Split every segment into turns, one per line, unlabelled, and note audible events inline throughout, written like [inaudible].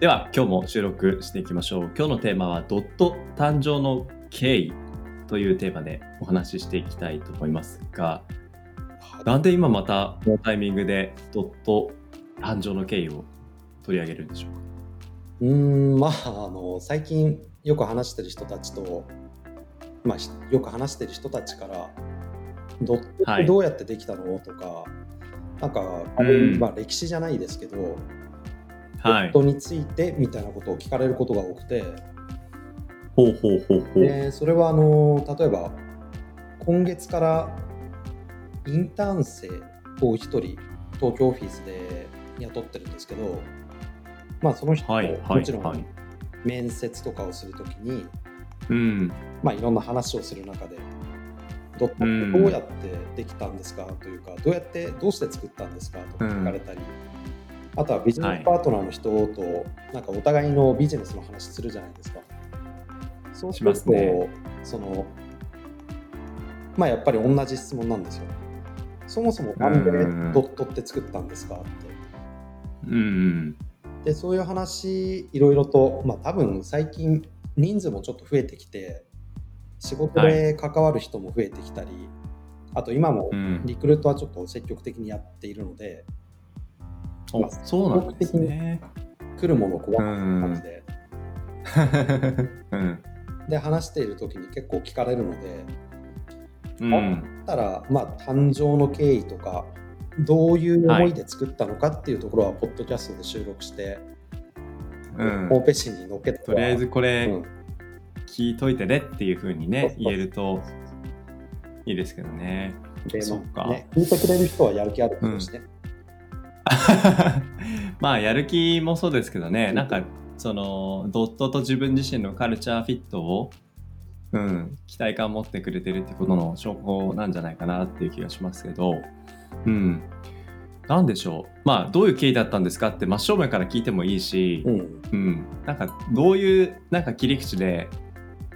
では今日も収録していきましょう。今日のテーマはドット誕生の経緯というテーマでお話ししていきたいと思いますがなんで今またこのタイミングでドット誕生の経緯を取り上げるんでしょうか？
うーんまああの最近よく話してる人たちと、まあ、しよく話してる人たちからドットってどうやってできたの、とかなんか、
うん。
まあ、歴史じゃないですけど、
はい。
ドットについてみたいなことを聞かれることが多くて。
ほうほうほうほう。
でそれはあの例えば今月からインターン生を1人東京オフィスで雇ってるんですけど、まあ、その人ももちろん、
はい
面接とかをするときに、
うん。
まあ、いろんな話をする中で、ドットってどうやってできたんですかというか、どうやって、どうして作ったんですかとか聞かれたり、あとはビジネスパートナーの人と、なんかお互いのビジネスの話するじゃないですか。そうすると、
しますね
その、まあやっぱり同じ質問なんですよ。そもそもなんで
うん
ドットって作ったんですか？って。
うんうん
でそういう話いろいろと、まあ、多分最近人数もちょっと増えてきて仕事で関わる人も増えてきたり、あと今も
うん
リクルートはちょっと積極的にやっているので、
おそうなんですね。
来るものを怖く感じで、
うん。
で話している時に結構聞かれるので、
うん。
だったらまあ誕生の経緯とかどういう思いで作ったのかっていうところはポッドキャストで収録して、
うん。
ホームページに載っけて
とりあえずこれ、
うん。
聞いといてねっていうふうにね言えるといいですけどね。
で
そうか。
ね、聞いてくれる人はやる気ある人して、[laughs]
まあやる気もそうですけどね。なんかそのドットと自分自身のカルチャーフィットを、うん、期待感を持ってくれてるってことの証拠なんじゃないかなっていう気がしますけど、うん、なんでしょう。まあどういう経緯だったんですかって真正面から聞いてもいいし、
うん。
うん、なんかどういうなんか切り口で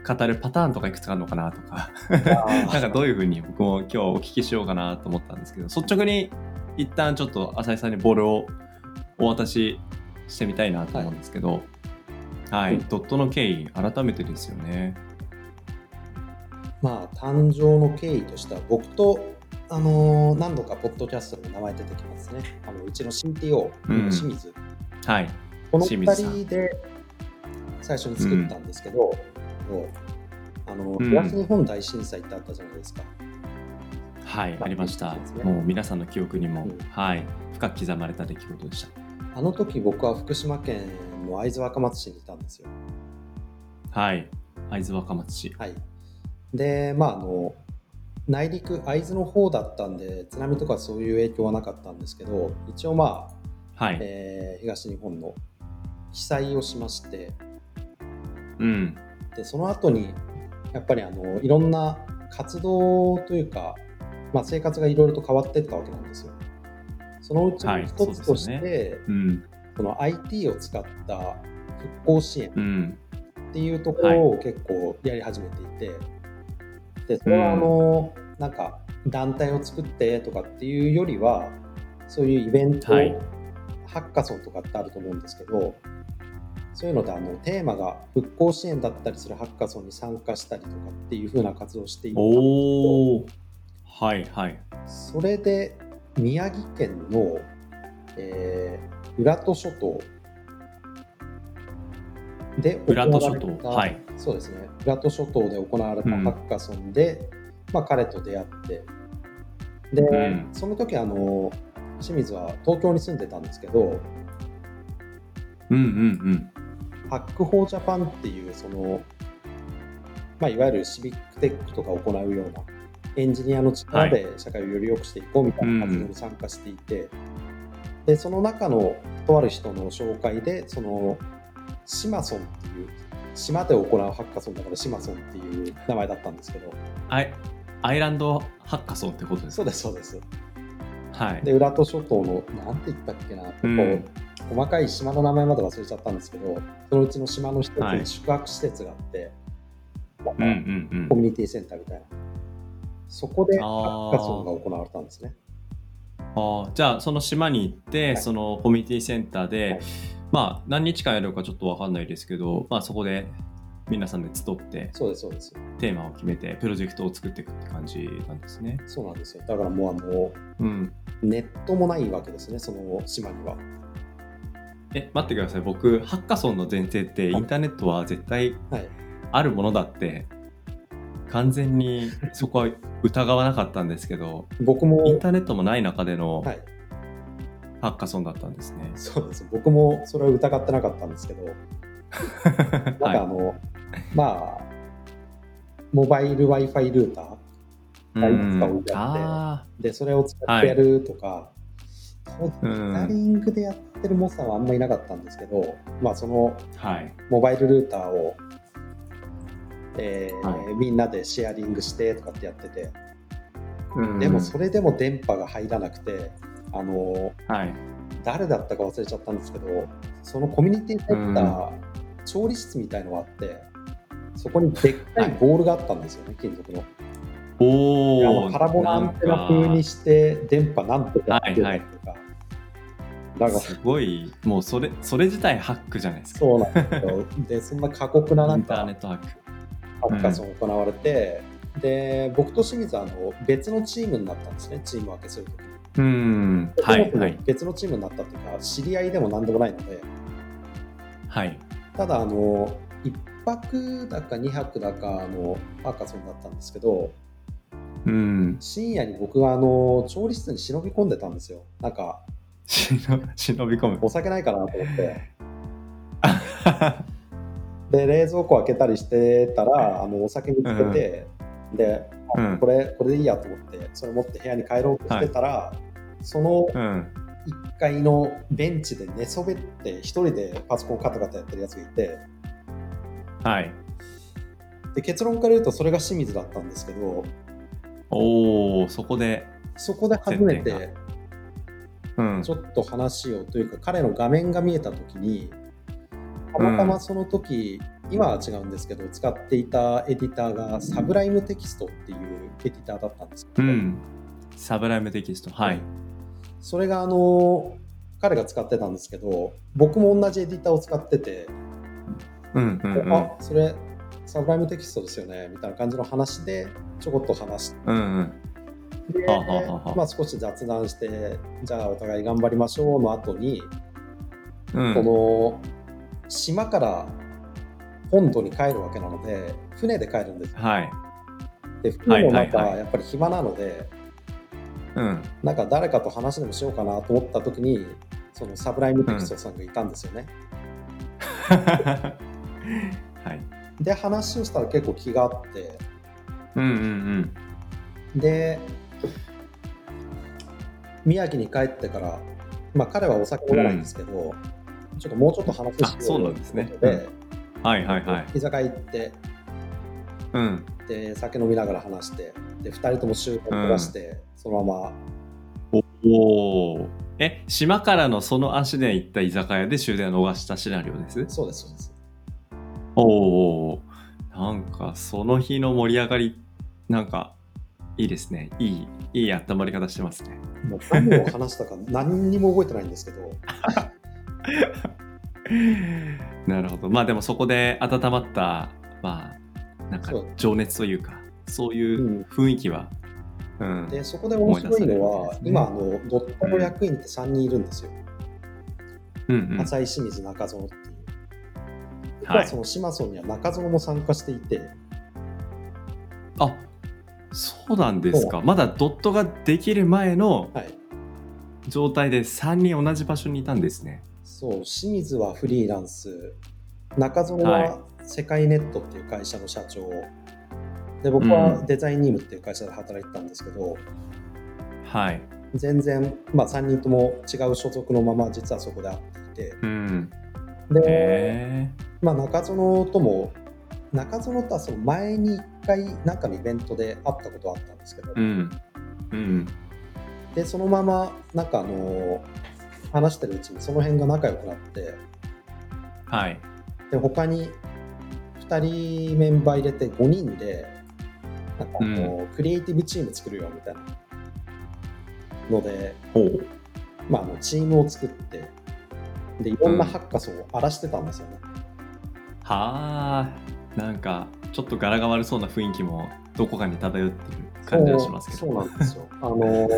語るパターンとかいくつかあるのかなとか。[laughs] なんかどういうふうに僕も今日お聞きしようかなと思ったんですけど率直に一旦ちょっと浅井さんにボールをお渡ししてみたいなと思うんですけど、はい、
うん
ドットの経緯改めてですよね。
まあ、誕生の経緯としては、僕と、あのー何度かポッドキャストでも名前出てきますね。あのうちの CTO、
うん
清水。
はい、
この2
清水さん
人で最初に作ったんですけど、もうあの
うん
東日本大震災ってあったじゃないですか。
はい、
まあ
ありましたもう皆さんの記憶にも、
うん
はい、深く刻まれた出来事でした。
あの時僕は福島県の会津若松市にいたんですよ。
はい、会津若松市。
はい。で、まあ、あの、内陸、会津の方だったんで、津波とかそういう影響はなかったんですけど、一応まあ、
はい、
えー東日本の被災をしまして
うん、
でその後にやっぱりあのいろんな活動というか、まあ、生活がいろいろと変わっていったわけなんですよ。そのうちの
はい
一つとして、
そうでうん、
この IT を使った復興支援
うん、
っていうところを結構やり始めていて、でそれはあの、なんか団体を作ってとかっていうよりはそういうイベント、
はい。
ハッカソンとかってあると思うんですけどそういうのであのテーマが復興支援だったりするハッカソンに参加したりとかっていう風な活動をしていたんですけど
はい、はい、
それで宮城県の、えー浦戸諸島で行
浦戸諸
われた
島、はい、
そうですね。浦戸諸島で行われたハ
うん。
ッカソンで、まあ、彼と出会って。で、
うん。
その時あの清水は東京に住んでたんですけど
うん、うん、うん。
Hack for Japan っていうその、まあ、いわゆるシビックテックとかを行うようなエンジニアの力で社会をより良くしていこうみたいな活動に参加していて、でその中のとある人の紹介でそのシマソンっていう島で行うハッカソンだから島ソンっていう名前だったんですけど。
アイアイランドハッカソンってことです
そうですそうです。
はい。
で浦戸諸島のなんて言ったっけな、
うん。
こう細かい島の名前まで忘れちゃったんですけどそのうちの島の一つ
はい。
に宿泊施設があって、
うんうんうん。
コ。ミュニティセンターみたいなそこでハッカソンが行われたんですね。
ああじゃあその島に行って、
はい。
そのコミュニティセンターで、
はい。
まあ何日間やるかちょっとわかんないですけど、まあ、そこで皆さんで集って
そうですそうです。
テーマを決めてプロジェクトを作っていくって感じなんですね。
そうなんですよ。だからもうあの
うん。
ネットもないわけですねその島には。
え待ってください。僕ハッカソンの前提ってインターネットは絶対
はい。
あるものだって完全にそこは疑わなかったんですけど
僕も
インターネットもない中での
はい
ハッカソンだったんですね。
そうです僕もそれを疑ってなかったんですけど [laughs] なんかあ
は
の、まあモバイル Wi-Fi ルーター
い。
がいくつか置いてあって
あ
でそれを使ってやるとか、当時
うん
ヒアリングでやってるモサはあんまりいなかったんですけど、まあ、その
あはい。
モバイルルーターを、えー
は
みんなでシェアリングしてとかってやってて、
うん。
でもそれでも電波が入らなくてあの
はい。
誰だったか忘れちゃったんですけどそのコミュニティセンター、調理室みたいのがあってそこにでっかいボールがあったんですよね、金属の。
お
パラボラアンテナ風にして電波なんとか
はいはい。
とか、だから
すごい、もうそれ、それ自体ハックじゃないですか。
そうなんですよ。でそんな過酷ななん
インターネ
か
ットハック。
ハッカソン行われて、で僕と清水はあの別のチームになったんですねチーム分けするときに。
うん。はい。
別のチームになったっていうか知り合いでも何でもないので
はい。
ただあの1泊だか2泊だかのハッカソンだったんですけど
うん。
深夜に僕があの調理室に忍び込んでたんですよなんか
忍 [laughs] 忍び込む。
お酒ないかなと思って [laughs] で冷蔵庫開けたりしてたらあのお酒見つけて、で、あ
うん
これこれでいいやと思ってそれ持って部屋に帰ろうとしてたら、その
うん。
1階のベンチで寝そべって一人でパソコンカタカタやってるやつがいて
はい。
で結論から言うとそれが清水だったんですけど
おお、そこで。
そこで初め
接
て
うん
ち。ょっと話をというか彼の画面が見えた時にたまたまその時、今は違うんですけど使っていたエディターがサブライムテキストっていうエディターだったんですけど、
うん。サブライムテキスト。はい。
それがあの彼が使ってたんですけど僕も同じエディターを使ってて、
うんうんうん。
あそれサブライムテキストですよねみたいな感じの話でちょこっと話して
うんうん。
まあ、少し雑談してじゃあお互い頑張りましょうの後に、
うん。
この島から本土に帰るわけなので船で帰るんです
はい。
で船の中
はいはいはい
やっぱり暇なので
うん。
なんか誰かと話でもしようかなと思った時にそのサブライムテキストさんがいたんですよね、[laughs]
はい。
で話をしたら結構気があって
うんうん
で宮城に帰ってから、まあ、彼はお酒飲まないんですけど、ちょっともうちょっと話し
あそうなんですね
うことで、
うん。はいはいはい。
居酒屋行って
うん。
で酒飲みながら話してで2人とも終盤飛ばして、そのまま
おお。え、島からのその足で行った居酒屋で終電を逃したシナリオです？
そうですそうです
おお。なんかその日の盛り上がり、なんかいいですね。いい、いい温まり方してますね。
もう何を話したか何にも覚えてないんですけど [laughs] [laughs]
なるほど。まあでもそこで温まった、まあ、なんか情熱というか、そういううん雰囲気は。うん。
でそこで面白いのは、
ね
今あのドットの役員って3人いるんですよ、
うんうん。
浅井清水中園っていう実
は
はいその島村には中園も参加していて、
あそうなんです
そ
か。まだドットができる前の
はい、
状態で3人同じ場所にいたんですね。
そう清水はフリーランス中園
はい
は世界ネットっていう会社の社長、で僕
うん
はデザインニームっていう会社で働いてたんですけど、
はい。
全然、まあ、3人とも違う所属のまま実はそこで会っていて
うん。
で、
へ
まあ、中園とも、中園とはその前に1回、なんかのイベントで会ったことはあったんですけど、
うん。うん。
で、そのまま、なんかあの、話してるうちにその辺が仲良くなって、
はい。
で、他に2人メンバー入れて5人で、なんかあの、クリエイティブチーム作るよみたいなので、
ほう。
まあ、あのチームを作って、で、いろんなハッカソンを荒らしてたんですよね。
はあ。なんか、ちょっと柄が悪そうな雰囲気もどこかに漂ってる感じはしますけど。
そうそうなんですよ。あの、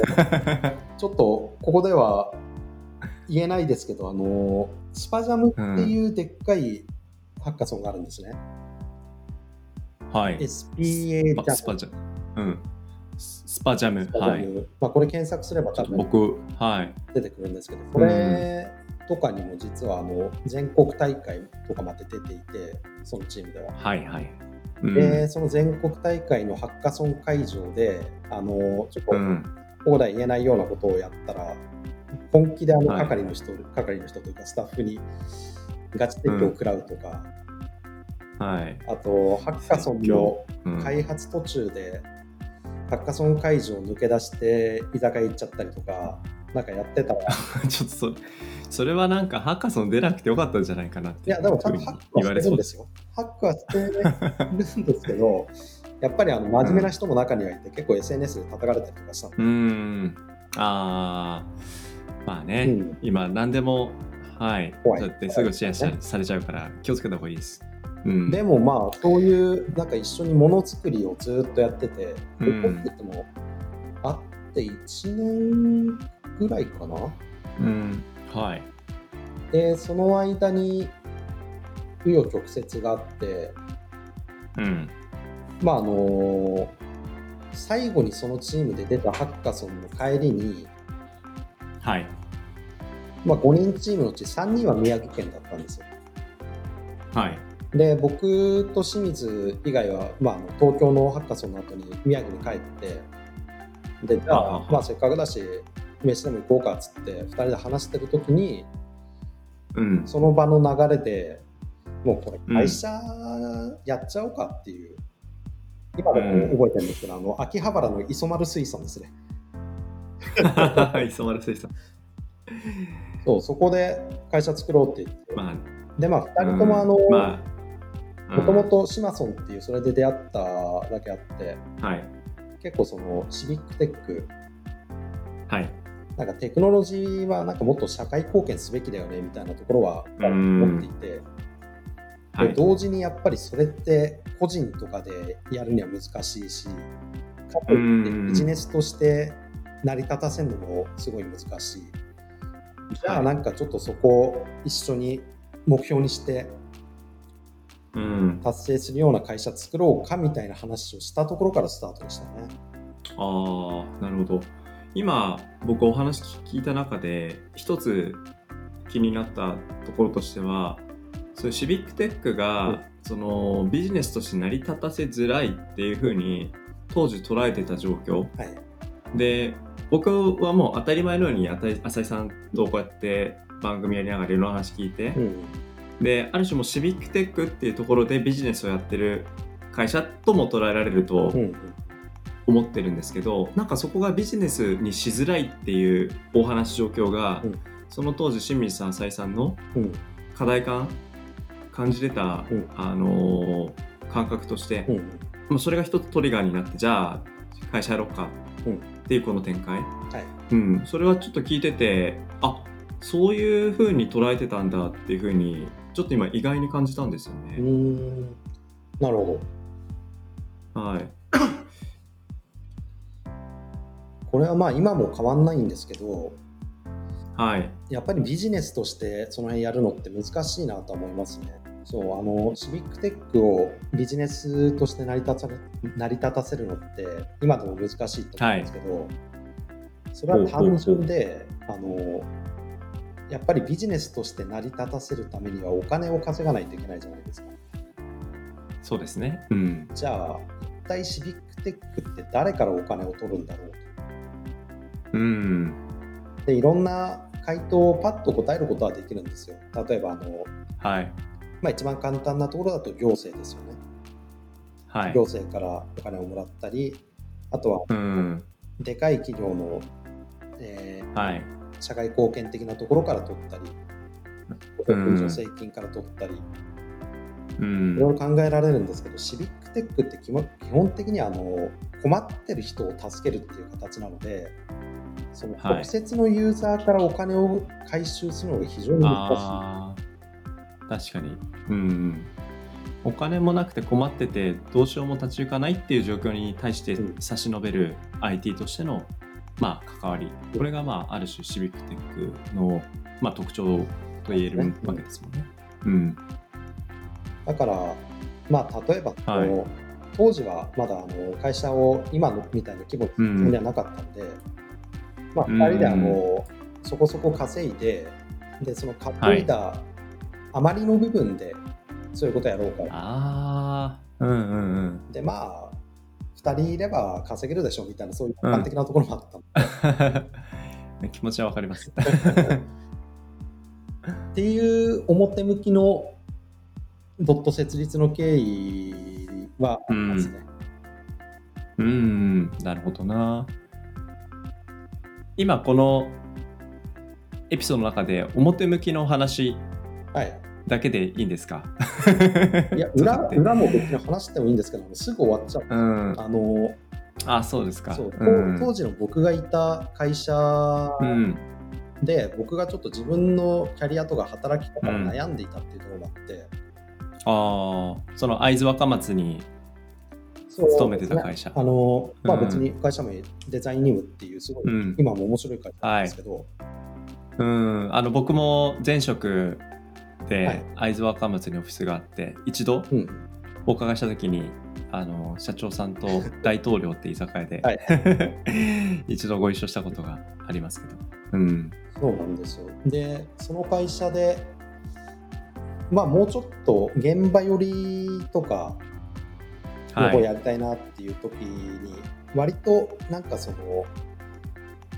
[laughs] ちょっとここでは言えないですけど、あの、スパジャムっていうでっかいハッカソンがあるんですね。
はい。
SPA
ス
ジャム。
パスパジャム。うん。ススパジャム。はい。
ムまあ、これ検索すれば多分
僕、はい。
出てくるんですけど、これとかにも実はあの全国大会とかまで出ていて、そのチームでは。
はいはい。うん
で、その全国大会のハッカソン会場で、あのちょっと
うん。
ここでは言えないようなことをやったら、本気であの
はい
係の人、係の人というかスタッフにガチ説教を食らうとか、
はい。
あと、ハッカソンの
うん
開発途中で、ハッカソン会場を抜け出して居酒屋行っちゃったりとか、なんかやってたら、[laughs]
ちょっとそそれはなんかハッカソン出なくてよかったんじゃないかなって
いや、でもちゃんとハックはしてるんですよ。ハックはしてるんですけど、[laughs] やっぱりあの真面目な人も中にはいて、結構 SNS で叩かれたりとかしたんで
うーん。ああ。まあね、
うん
今何でも、はい。
怖い
だってすぐシェアさされちゃうから気をつけた方がいいです。うん。
でもまあ、そういう、なんか一緒にものづくりをずっとやってて、
うん
僕ってても、会って1年ぐらいかな。
うん。はい。
で、その間に、紆余曲折があって、
うん。
まああの最後にそのチームで出たハッカソンの帰りに、
はい。
まあ、5人チームのうち3人は宮城県だったんですよ。
はい。
で僕と清水以外は、まあ、東京のハッカソンの後に宮城に帰ってでじゃ
あ
まあ、せっかくだし飯でも行こうかっつって2人で話してる時に
うん。
その場の流れでもうこれ会社やっちゃおうかっていう、今でも覚えてるんですけど、あの秋葉原の磯丸水産ですね
磯丸水産。
そうそこで会社作ろうって言って、
まあ、
でまあ2人ともあの、もともとシマソンっていうそれで出会っただけあって。
うんはい。
結構そのシビックテック。
はい。
なんかテクノロジーはなんかもっと社会貢献すべきだよねみたいなところは
うん。
思っていて、
はい。
で同時にやっぱりそれって個人とかでやるには難しいしかといって
うん。
ビジネスとして成り立たせるのもすごい難しい。じゃあ
はい
なんかちょっとそこを一緒に目標にして
うん。
達成するような会社作ろうかみたいな話をしたところからスタートでしたね。
ああ、なるほど。今、僕お話聞いた中で、一つ気になったところとしては、そういうシビックテックが、
うん
そのビジネスとして成り立たせづらいっていうふうに当時捉えてた状況
はい。
で僕はもう当たり前のように浅井さんとこうやって番組やりながらいろんな話聞いて、
うん。
である種もうシビックテックっていうところでビジネスをやってる会社とも捉えられると
うん。
思ってるんですけど、なんかそこがビジネスにしづらいっていうお話状況が、
うん
その当時清水さん浅井さんの
うん。
課題感感じてた、
うん
あのー感覚として、
うん。
まあそれが一つトリガーになってじゃあ会社やろうか
うん
っていうこの展開、
はい。
うん、それはちょっと聞いててあそういうふうに捉えてたんだっていうふうにちょっと今意外に感じたんですよね。
ん。なるほど。
はい、[coughs]
これはまあ今も変わんないんですけど、
はい、
やっぱりビジネスとしてその辺やるのって難しいなと思いますね。そうあのシビックテックをビジネスとして成り立た成り立たせるのって今でも難しいと思うんですけど、それは単純であのやっぱりビジネスとして成り立たせるためにはお金を稼がないといけないじゃないですか。
そうですね。うん、
じゃあ一体シビックテックって誰からお金を取るんだろう
うん、
と。でいろんな回答をパッと答えることはできるんですよ。例えばあの
はい、
まあ、一番簡単なところだと行政ですよね。
はい
行。政からお金をもらったり、あとは
うん。
でかい企業の、えー
はい。
社会貢献的なところから取ったり、
うん
助成金から取ったり、
うん
いろいろ考えられるんですけど、シビックテックって基本基本的にはあの困ってる人を助けるっていう形なので、その
はい
直接のユーザーからお金を回収するのが非常に難し
ああ、確かに。うん。お金もなくて困っててどうしようも立ち行かないっていう状況に対して
うん
差し伸べる IT としての、まあ、関わりこれが、まあ、ある種シビックテックの、まあ、特徴と言えるわけですもんね。うん。
い。だから、まあ、例えば、
はい
こう当時はまだあの会社を今のみたいな規模
うん
ではなかったんで、まあ、
うん
2人であのそこそこ稼いで、でその稼いだ余りの部分でそういうことやろうか。
ああ、うんうんうん。
で、まあ、2人いれば稼げるでしょみたいな、そういう一般的なところもあったの [laughs]
気持ちはわかります。
っていう表向きのドット設立の経緯はありますね。
うん、なるほどな。今このエピソードの中で表向きの話
はい。
だけでいいんですか？
いや、[laughs] 裏裏も別に話してもいいんですけど、すぐ終わっちゃう。
うん。
あの
あ、そうですか。
そう、
うん
当時の僕がいた会社
うん。
で、僕がちょっと自分のキャリアとか働き方を悩んでいたっていうところもあって、
ああ、その会津若松に勤めてた会社
あの、まあ、
うん
別に会社名、デザインニムっていう、すごい、
うん
今も面白い会社なんですけど、
うん、あの僕も前職
は
で
い
会津若松にオフィスがあって、一度
うん、
お伺いした時にあの社長さんと [laughs] 大統領って居酒屋で、
はい。[laughs]
一度ご一緒したことがありますけど、うん、
そうなんですよ。で、その会社で、まあ、もうちょっと現場寄りとかの
はい、
方やりたいなっていう時に、割となんかその、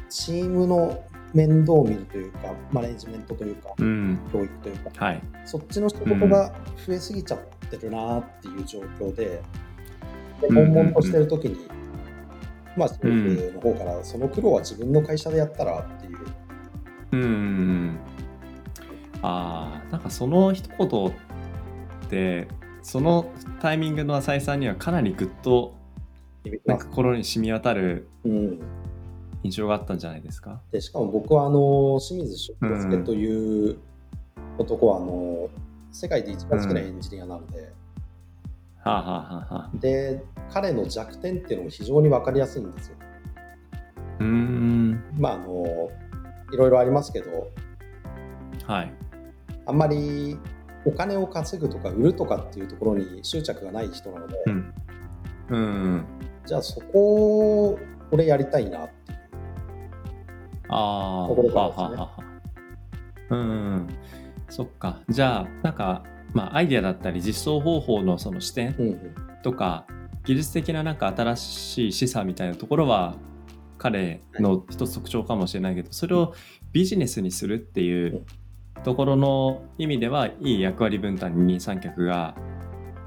チームの面倒を見るというか、マネジメントというか、
うん、
教育というか、
はい、
そっちの仕事が増えすぎちゃってるなっていう状況で、悶々としてる時に、まあ、政府の方から、その苦労は自分の会社でやったらっていう、
うんうんうん、ああ、なんかその一言って、そのタイミングの浅井さんにはかなりぐっとなんか心に染み渡る
うん、
印象があったんじゃないですか？
でしかも僕はあの清水俊介という男はあの世界で一番好きなエンジニアなので、
はあ、はあはあはあ、
で彼の弱点っていうのも非常に分かりやすいんですよ。
うーん、
まああのいろいろありますけど
はい。
あんまりお金を稼ぐとか売るとかっていうところに執着がない人なので、
うん。うん。
じゃあそこを俺やりたいなっ
ああ、
ところからですね
うん。そっか。じゃあ、なんか、まあ、アイデアだったり実装方法のその視点
うんうん
とか、技術的ななんか新しい示唆みたいなところは、彼の一つ特徴かもしれないけど、それをビジネスにするっていうところの意味ではいい役割分担に二人三脚が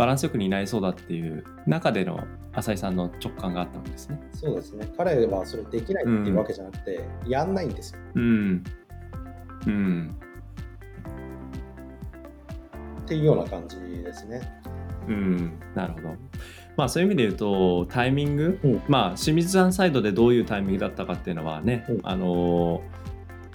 バランスよく担いそうだっていう中での浅井さんの直感があったわけですね。
そうですね彼はそれできないっていうわけじゃなくて、やんないんですよ。
うん。うん。
っていうような感じですね。
うん。なるほど。まあそういう意味で言うとタイミング、
うん
まあ清水さんサイドでどういうタイミングだったかっていうのはね、
うん
あのー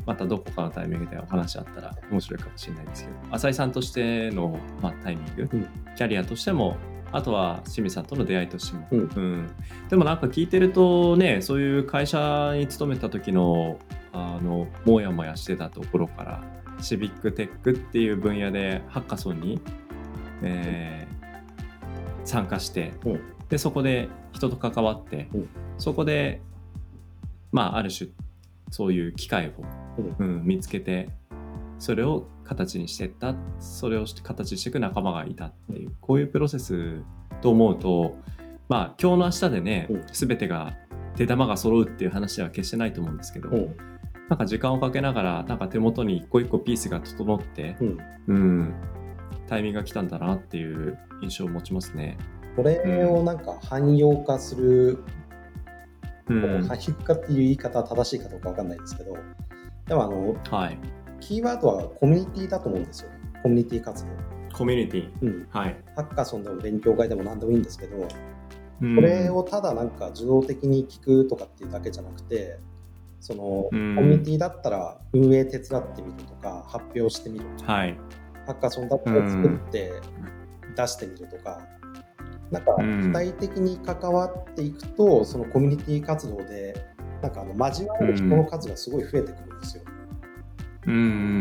またどこかのタイミングでお話あったら面白いかもしれないですけど浅井さんとしての、まあ、タイミング、
うん。
キャリアとしてもあとは清水さんとの出会いとしても、
うん。
でもなんか聞いてるとねそういう会社に勤めた時のあのもやもやしてたところからシビックテックっていう分野でハッカソンに、えー参加して、
うん。
でそこで人と関わって、
うん。
そこでまあある種そういう機会を、うん。見つけてそれを形にしていった。それを形にしていく仲間がいたっていう。こういうプロセスと思うとまあ今日の明日でね、
うん。
全てが手玉が揃うっていう話では決してないと思うんですけど、
うん。
なんか時間をかけながらなんか手元に一個一個ピースが整って、
うん。
うん、タイミングが来たんだなっていう印象を持ちますね。
これをなんか汎用化する、
うん。
汎用化っていう言い方は正しいかどうかわかんないですけど、でもあの、
はい。
キーワードはコミュニティだと思うんですよね。コミュニティ活動。
コミュニティ。
うん。
はい。
ハッカソンでも勉強会でも何でもいいんですけど、
こ
これをただなんか受動的に聞くとかっていうだけじゃなくて、そのコ
うん
ミュニティだったら運営手伝ってみるとか、発表してみるとか、
はい。
ハッカソンだったら作って出してみるとか、なんか
うん
具体的に関わっていくと、そのコミュニティ活動で、なんかあの交わる人の数がすごい増えてくるんですよ。
うんう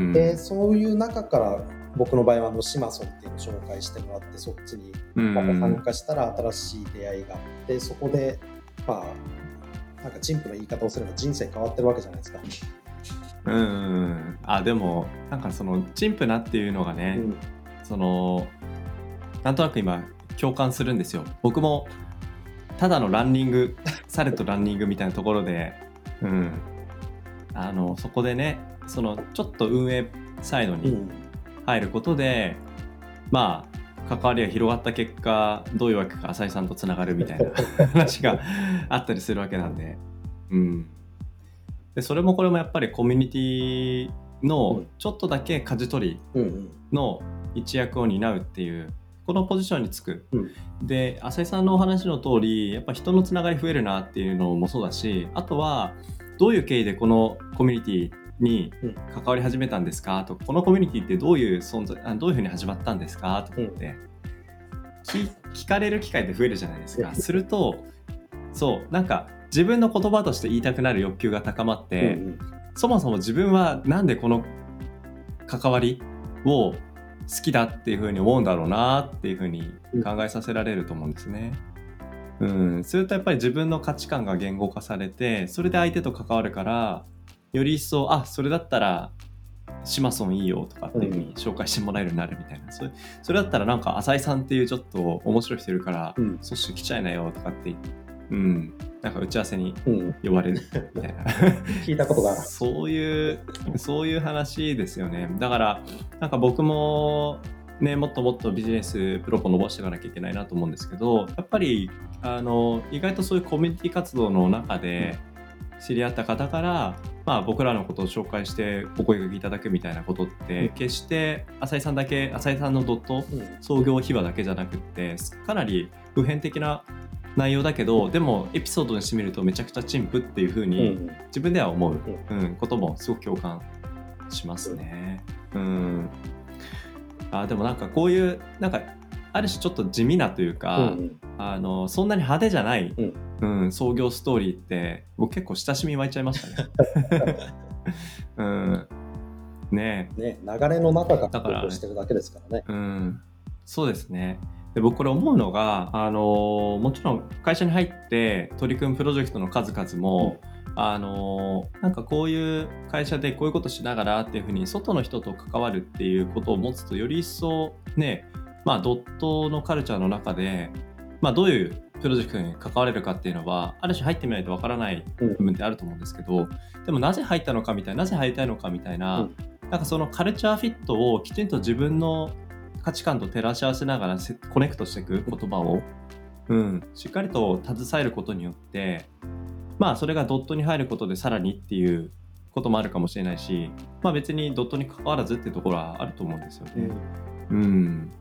ん。
で、そういう中から僕の場合はあのシマソンっていうのを紹介してもらって、そっちに
うん
また参加したら新しい出会いがあって、そこで、まあ、なんか陳腐の言い方をすれば人生変わってるわけじゃないですか。
うん。あ、でも、なんかその、陳腐なっていうのがね、
うん
その、なんとなく今、共感するんですよ。僕も、ただのランニング、されとランニングみたいなところで、うん。あの、そこでね、その、ちょっと運営サイドに
うん
入ることで、まあ、関わりが広がった結果、どういうわけか浅井さんとつながるみたいな [laughs] 話があったりするわけなんで、うん。で、それもこれもやっぱりコミュニティ
う
の
ん
ちょっとだけ舵取り
うんうん
の一役を担うっていう、このポジションにつく。
うん。
で、浅井さんのお話の通り、やっぱ人のつながり増えるなっていうのもそうだし、あとは、どういう経緯でこのコミュニティに
うん
関わり始めたんですか？とか、このコミュニティってどういう存在、あどういうふうに始まったんですか？とかって、聞聞かれる機会って増えるじゃないですか。
うん。
すると、そう、なんか自分の言葉として言いたくなる欲求が高まって、
うん。
そもそも自分はなんでこの関わりを好きだっていうふうに思うんだろうなっていうふうに考えさせられると思うんですね。うん、するとやっぱり自分の価値観が言語化されてそれで相手と関わるからより一層あそれだったらシマソンいいよとかっていうふうに紹介してもらえるようになるみたいな、それそれだったらなんか浅井さんっていうちょっと面白い人いるから、
うん。
そして来ちゃいなよとかって、うん、なんか打ち合わせに
うん
呼ばれるみたいな。
聞いたことがある。
そういう、そういう話ですよね。だから、なんか僕も、ね、もっともっとビジネスプロポ伸ばしていかなきゃいけないなと思うんですけど、やっぱり、あの、意外とそういうコミュニティ活動の中で知り合った方から、まあ僕らのことを紹介してお声掛けいただくみたいなことって、決して浅井さんだけ、浅井さんのドット
うん
創業秘話だけじゃなくってかなり普遍的な内容だけどでもエピソードにしてみるとめちゃくちゃ陳腐っていう風
う
に
ん。
自分では思う、うん。こともすごく共感しますね。うん、あでもなんかこういうなんかある種ちょっと地味なという
う
か、
ん。
あのそんなに派手じゃない、
うん。
うん創業ストーリーって僕結構親しみ湧いちゃいましたね。[laughs] うん、ね。え
ね、流れの中から
だから
投稿してるだけですからね。
うん、そうですね。で僕これ思うのが、あのもちろん会社に入って取り組むプロジェクトの数々も、あのなんかこういう会社でこういうことしながらっていうふうに外の人と関わるっていうことを持つとより一層ね、まあ、ドットのカルチャーの中で、まあ、どういうプロジェクトに関われるかっていうのはある種入ってみないとわからない
うん。
部分ってあると思うんですけどでもなぜ入ったのかみたいななぜ入りたいのかみたいな、
うん。
なんかそのカルチャーフィットをきちんと自分の価値観と照らし合わせながらせコネクトしていく言葉を、うん、しっかりと携えることによってまあそれがドットに入ることでさらにっていうこともあるかもしれないしまあ別にドットに関わらずっていうところはあると思うんですよね。うん、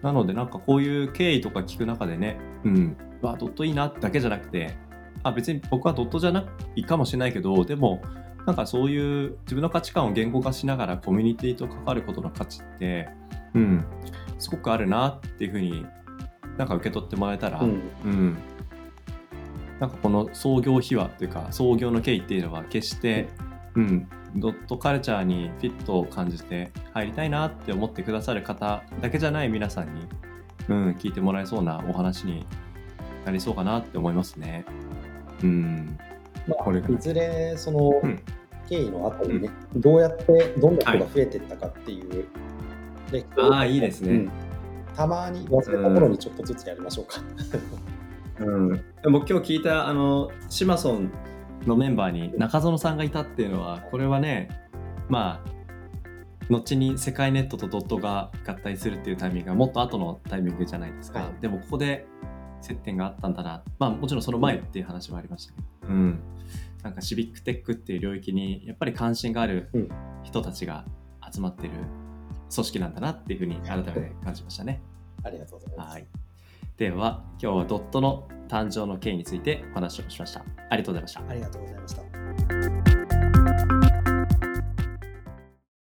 なのでなんかこういう経緯とか聞く中でね、うん、わドットいいなだけじゃなくてあ別に僕はドットじゃないかもしれないけどでもなんかそういう自分の価値観を言語化しながらコミュニティと関わることの価値って、うん、すごくあるなっていうふうになんか受け取ってもらえたら、
うん。
うん、なんかこの創業秘話というか創業の経緯っていうのは決して、うん、ドットカルチャーにフィットを感じて入りたいなって思ってくださる方だけじゃない皆さんに、うん、聞いてもらえそうなお話になりそうかなって思いますね。うん、
まあ
これが
いずれその
うん。
経緯の後にね、どうやってどんな人が増えていったかっていう歴史を
ああいいですね。
うん。たまに忘れた頃にちょっとずつやりましょうか。
うん、でも今日聞いたあのシマソンのメンバーに中園さんがいたっていうのはこれはねまあ後に世界ネットとドットが合体するっていうタイミングがもっと後のタイミングじゃないですか、
はい。
でもここで接点があったんだな。まあもちろんその前っていう話もありましたけど、うん、なんかシビックテックっていう領域にやっぱり関心がある
うん。
人たちが集まってる組織なんだなっていうふうに改めて感じましたね。
ありがとうございます。
はい、では今日はドットの誕生の経緯についてお話をしました。ありがとうございました。
ありがとうございました。